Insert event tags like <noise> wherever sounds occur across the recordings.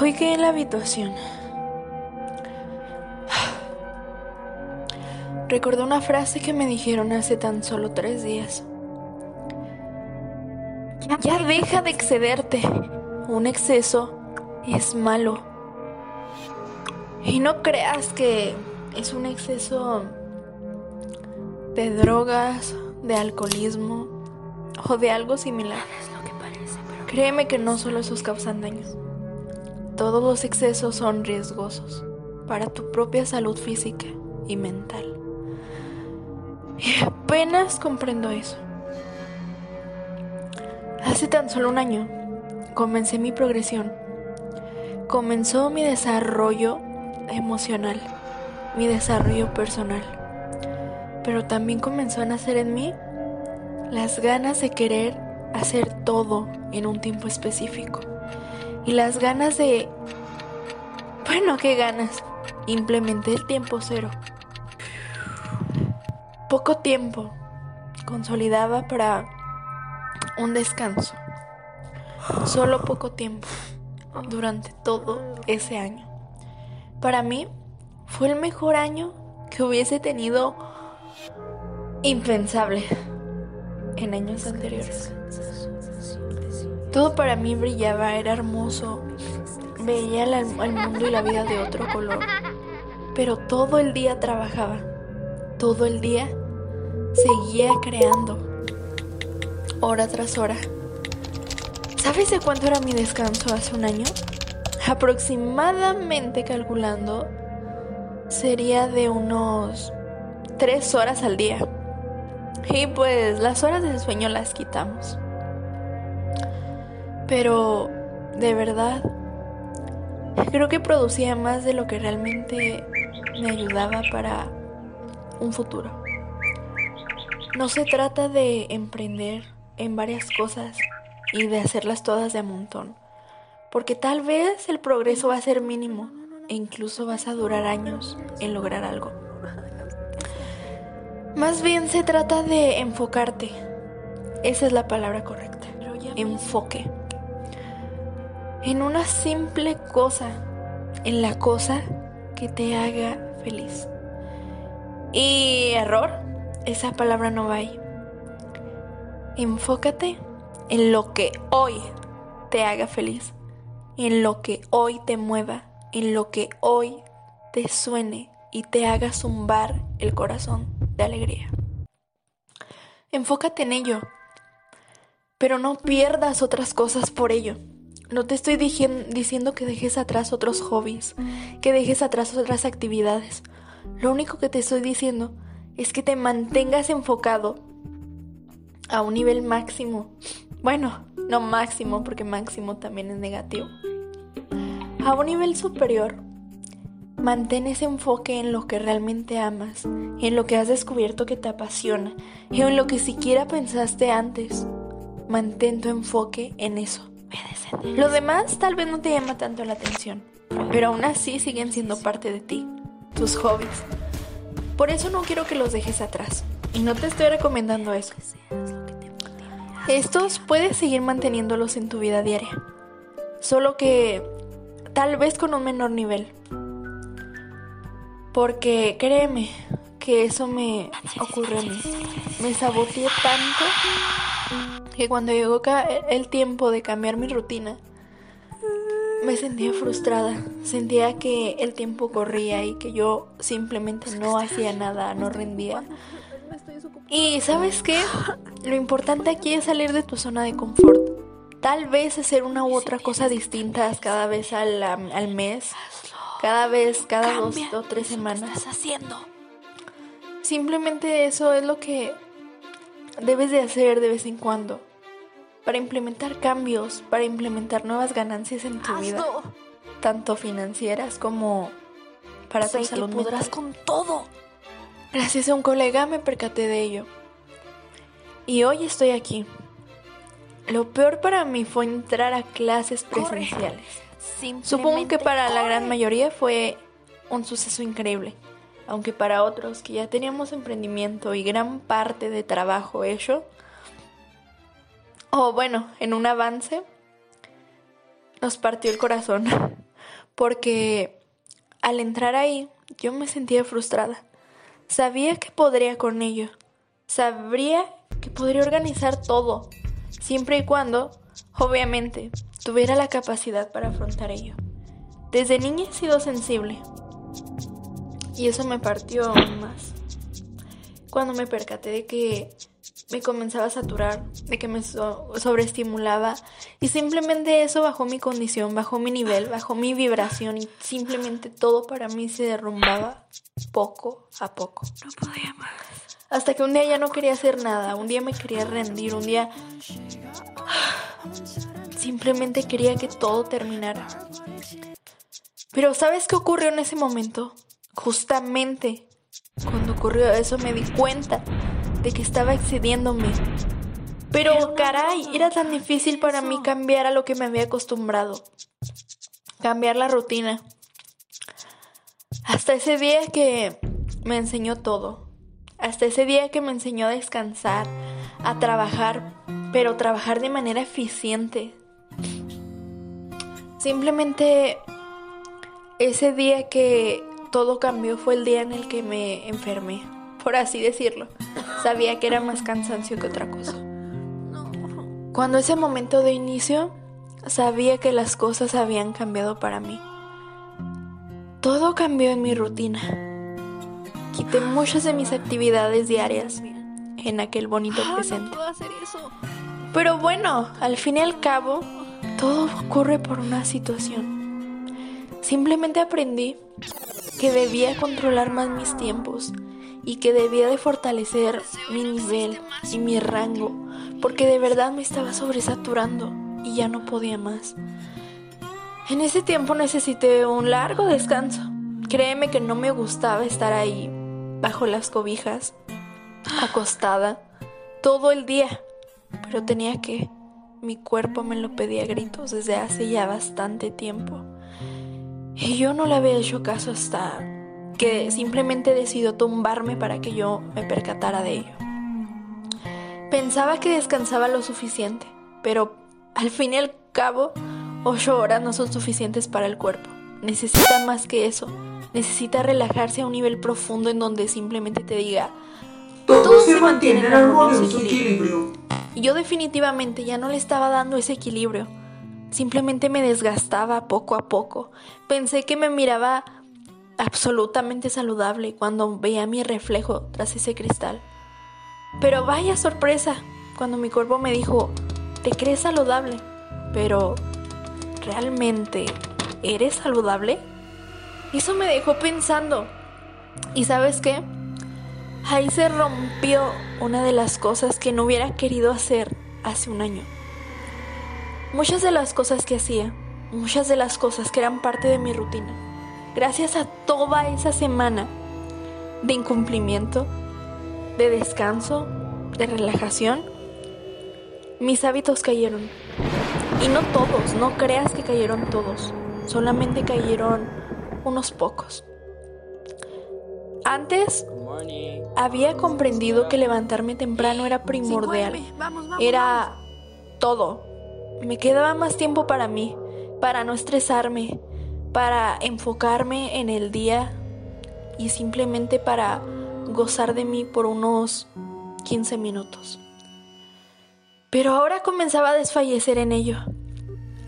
Hoy quedé en la habitación. Recordé una frase que me dijeron hace tan solo tres días. Ya deja de excederte. Un exceso es malo. Y no creas que es un exceso de drogas, de alcoholismo o de algo similar. Créeme que no solo esos causan daño. Todos los excesos son riesgosos para tu propia salud física y mental. Y apenas comprendo eso. Hace tan solo un año comencé mi progresión. Comenzó mi desarrollo emocional, mi desarrollo personal. Pero también comenzó a nacer en mí las ganas de querer hacer todo en un tiempo específico. Y las ganas de... Bueno, ¿qué ganas? Implementé el tiempo cero. Poco tiempo consolidaba para un descanso. Solo poco tiempo durante todo ese año. Para mí fue el mejor año que hubiese tenido impensable en años anteriores. Todo para mí brillaba, era hermoso. Veía el, mundo y la vida de otro color. Pero todo el día trabajaba. Todo el día seguía creando. Hora tras hora. ¿Sabes de cuánto era mi descanso hace un año? Aproximadamente calculando, sería de unos tres horas al día. Y pues las horas de sueño las quitamos. Pero, de verdad, creo que producía más de lo que realmente me ayudaba para un futuro. No se trata de emprender en varias cosas y de hacerlas todas de a montón, porque tal vez el progreso va a ser mínimo e incluso vas a durar años en lograr algo. Más bien se trata de enfocarte. Esa es la palabra correcta. Enfoque en una simple cosa, en la cosa que te haga feliz. Y error, esa palabra no va ahí. Enfócate en lo que hoy te haga feliz, en lo que hoy te mueva, en lo que hoy te suene y te haga zumbar el corazón de alegría. Enfócate en ello, pero no pierdas otras cosas por ello. No te estoy diciendo que dejes atrás otros hobbies, que dejes atrás otras actividades. Lo único que te estoy diciendo es que te mantengas enfocado a un nivel máximo. Bueno, no máximo, porque máximo también es negativo. A un nivel superior. Mantén ese enfoque en lo que realmente amas, en lo que has descubierto que te apasiona, en lo que siquiera pensaste antes. Mantén tu enfoque en eso. Lo demás tal vez no te llama tanto la atención, pero aún así siguen siendo parte de ti, tus hobbies. Por eso no quiero que los dejes atrás. Y no te estoy recomendando eso. Estos puedes seguir manteniéndolos en tu vida diaria. Solo que tal vez con un menor nivel. Porque créeme que eso me ocurre a mí. Me saboteé tanto que cuando llegó el tiempo de cambiar mi rutina, me sentía frustrada. Sentía que el tiempo corría y que yo simplemente no hacía nada, no rendía. Y sabes qué? Lo importante aquí es salir de tu zona de confort. Tal vez hacer una u otra cosa distinta cada vez al, al mes, cada vez, cada dos o tres semanas. haciendo? Simplemente eso es lo que debes de hacer de vez en cuando para implementar cambios, para implementar nuevas ganancias en tu vida, tanto financieras como para tu salud que podrás con todo. Gracias a un colega me percaté de ello. Y hoy estoy aquí. Lo peor para mí fue entrar a clases presenciales. Supongo que para la gran mayoría fue un suceso increíble, aunque para otros que ya teníamos emprendimiento y gran parte de trabajo hecho, o bueno, en un avance, nos partió el corazón. <laughs> porque al entrar ahí yo me sentía frustrada. Sabía que podría con ello. Sabría que podría organizar todo, siempre y cuando, obviamente, tuviera la capacidad para afrontar ello. Desde niña he sido sensible. Y eso me partió aún más. Cuando me percaté de que me comenzaba a saturar, de que me sobreestimulaba y simplemente eso bajó mi condición, bajó mi nivel, bajó mi vibración y simplemente todo para mí se derrumbaba poco a poco. No podía más. Hasta que un día ya no quería hacer nada, un día me quería rendir, un día simplemente quería que todo terminara. Pero ¿sabes qué ocurrió en ese momento? Justamente cuando ocurrió eso me di cuenta de que estaba excediéndome. Pero caray, era tan difícil para mí cambiar a lo que me había acostumbrado. Cambiar la rutina. Hasta ese día que me enseñó todo. Hasta ese día que me enseñó a descansar, a trabajar, pero trabajar de manera eficiente. Simplemente ese día que todo cambió fue el día en el que me enfermé, por así decirlo. Sabía que era más cansancio que otra cosa. Cuando ese momento de inicio, sabía que las cosas habían cambiado para mí. Todo cambió en mi rutina. Quité muchas de mis actividades diarias en aquel bonito presente. Pero bueno, al fin y al cabo, todo ocurre por una situación. Simplemente aprendí que debía controlar más mis tiempos y que debía de fortalecer mi nivel y mi rango, porque de verdad me estaba sobresaturando y ya no podía más. En ese tiempo necesité un largo descanso. Créeme que no me gustaba estar ahí, bajo las cobijas, acostada, todo el día, pero tenía que. Mi cuerpo me lo pedía a gritos desde hace ya bastante tiempo. Y yo no le había hecho caso hasta que simplemente decidió tumbarme para que yo me percatara de ello. Pensaba que descansaba lo suficiente, pero al fin y al cabo, ocho horas no son suficientes para el cuerpo. Necesita más que eso. Necesita relajarse a un nivel profundo en donde simplemente te diga, todo, se mantiene en su equilibrio. Y yo definitivamente ya no le estaba dando ese equilibrio. Simplemente me desgastaba poco a poco. Pensé que me miraba absolutamente saludable cuando veía mi reflejo tras ese cristal. Pero vaya sorpresa cuando mi cuerpo me dijo, te crees saludable, pero ¿realmente eres saludable? Eso me dejó pensando. ¿Y sabes qué? Ahí se rompió una de las cosas que no hubiera querido hacer hace un año. Muchas de las cosas que hacía, muchas de las cosas que eran parte de mi rutina, gracias a toda esa semana de incumplimiento, de descanso, de relajación, mis hábitos cayeron. Y no todos, no creas que cayeron todos, solamente cayeron unos pocos. Antes había comprendido que levantarme temprano era primordial, era todo. Me quedaba más tiempo para mí, para no estresarme, para enfocarme en el día y simplemente para gozar de mí por unos 15 minutos. Pero ahora comenzaba a desfallecer en ello.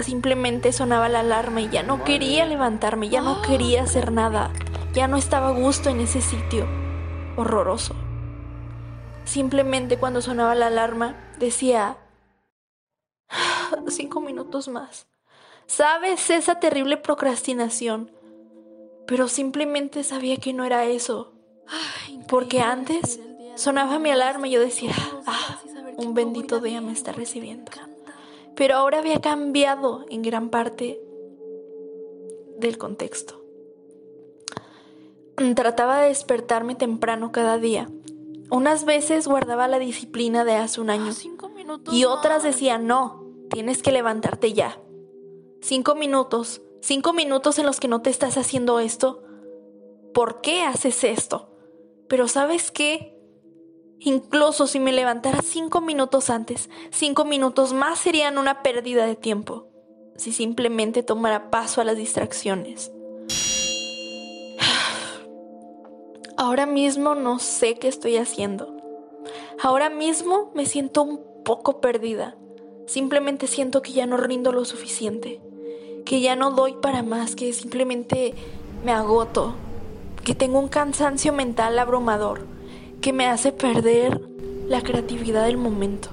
Simplemente sonaba la alarma y ya no quería levantarme, ya no quería hacer nada, ya no estaba a gusto en ese sitio horroroso. Simplemente cuando sonaba la alarma decía, cinco minutos más. Sabes esa terrible procrastinación, pero simplemente sabía que no era eso. Porque antes sonaba mi alarma y yo decía, ah, un bendito día me está recibiendo. Pero ahora había cambiado en gran parte del contexto. Trataba de despertarme temprano cada día. Unas veces guardaba la disciplina de hace un año y otras decía, no, tienes que levantarte ya. Cinco minutos, cinco minutos en los que no te estás haciendo esto. ¿Por qué haces esto? Pero ¿sabes qué? Incluso si me levantara cinco minutos antes, cinco minutos más serían una pérdida de tiempo. si simplemente tomara paso a las distracciones. <sighs> Ahora mismo no sé qué estoy haciendo. Ahora mismo me siento un poco perdida. Simplemente siento que ya no rindo lo suficiente, que ya no doy para más, que simplemente me agoto, que tengo un cansancio mental abrumador que me hace perder la creatividad del momento,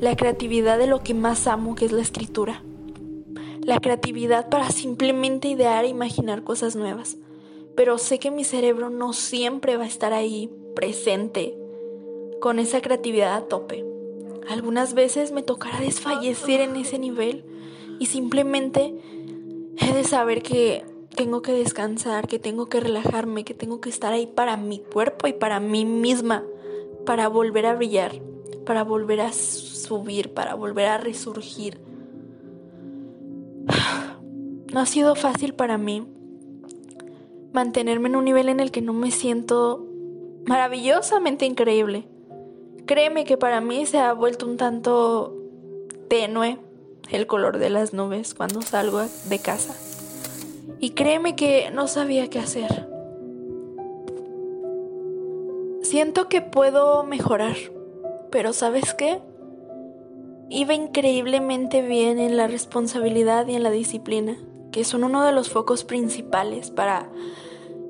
la creatividad de lo que más amo, que es la escritura, la creatividad para simplemente idear e imaginar cosas nuevas. Pero sé que mi cerebro no siempre va a estar ahí presente con esa creatividad a tope. Algunas veces me tocará desfallecer en ese nivel y simplemente he de saber que tengo que descansar, que tengo que relajarme, que tengo que estar ahí para mi cuerpo y para mí misma, para volver a brillar, para volver a subir, para volver a resurgir. <sighs> No ha sido fácil para mí mantenerme en un nivel en el que no me siento maravillosamente increíble. Créeme que para mí se ha vuelto un tanto tenue el color de las nubes cuando salgo de casa. Y créeme que no sabía qué hacer. Siento que puedo mejorar, pero ¿sabes qué? Iba increíblemente bien en la responsabilidad y en la disciplina, que son uno de los focos principales para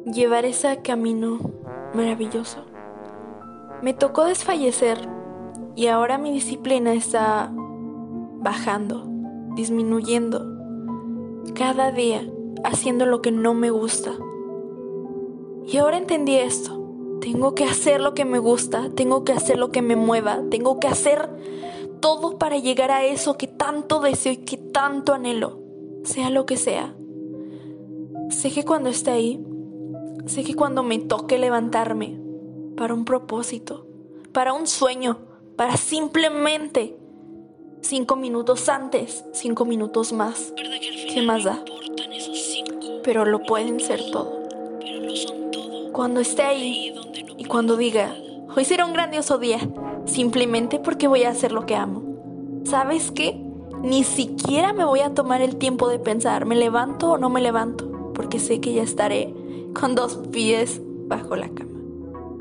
llevar ese camino maravilloso. Me tocó desfallecer y ahora mi disciplina está bajando, disminuyendo cada día haciendo lo que no me gusta. Y ahora entendí esto. Tengo que hacer lo que me gusta, tengo que hacer lo que me mueva, tengo que hacer todo para llegar a eso que tanto deseo y que tanto anhelo, sea lo que sea. Sé que cuando esté ahí, sé que cuando me toque levantarme para un propósito, para un sueño, para simplemente cinco minutos antes, cinco minutos más, ¿qué más da? pero lo pueden ser todo. Cuando esté ahí y cuando diga, hoy será un grandioso día, simplemente porque voy a hacer lo que amo. ¿Sabes qué? Ni siquiera me voy a tomar el tiempo de pensar, ¿me levanto o no me levanto? Porque sé que ya estaré con dos pies bajo la cama.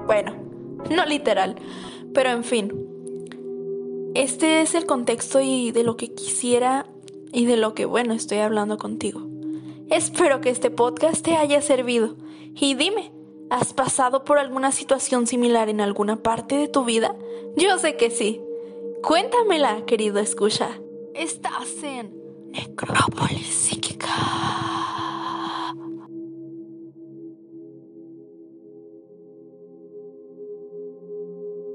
Bueno, no literal, pero en fin. Este es el contexto y de lo que quisiera y de lo que, bueno, estoy hablando contigo. Espero que este podcast te haya servido. Y dime, ¿has pasado por alguna situación similar en alguna parte de tu vida? Yo sé que sí. Cuéntamela, querido escucha. Estás en Necrópolis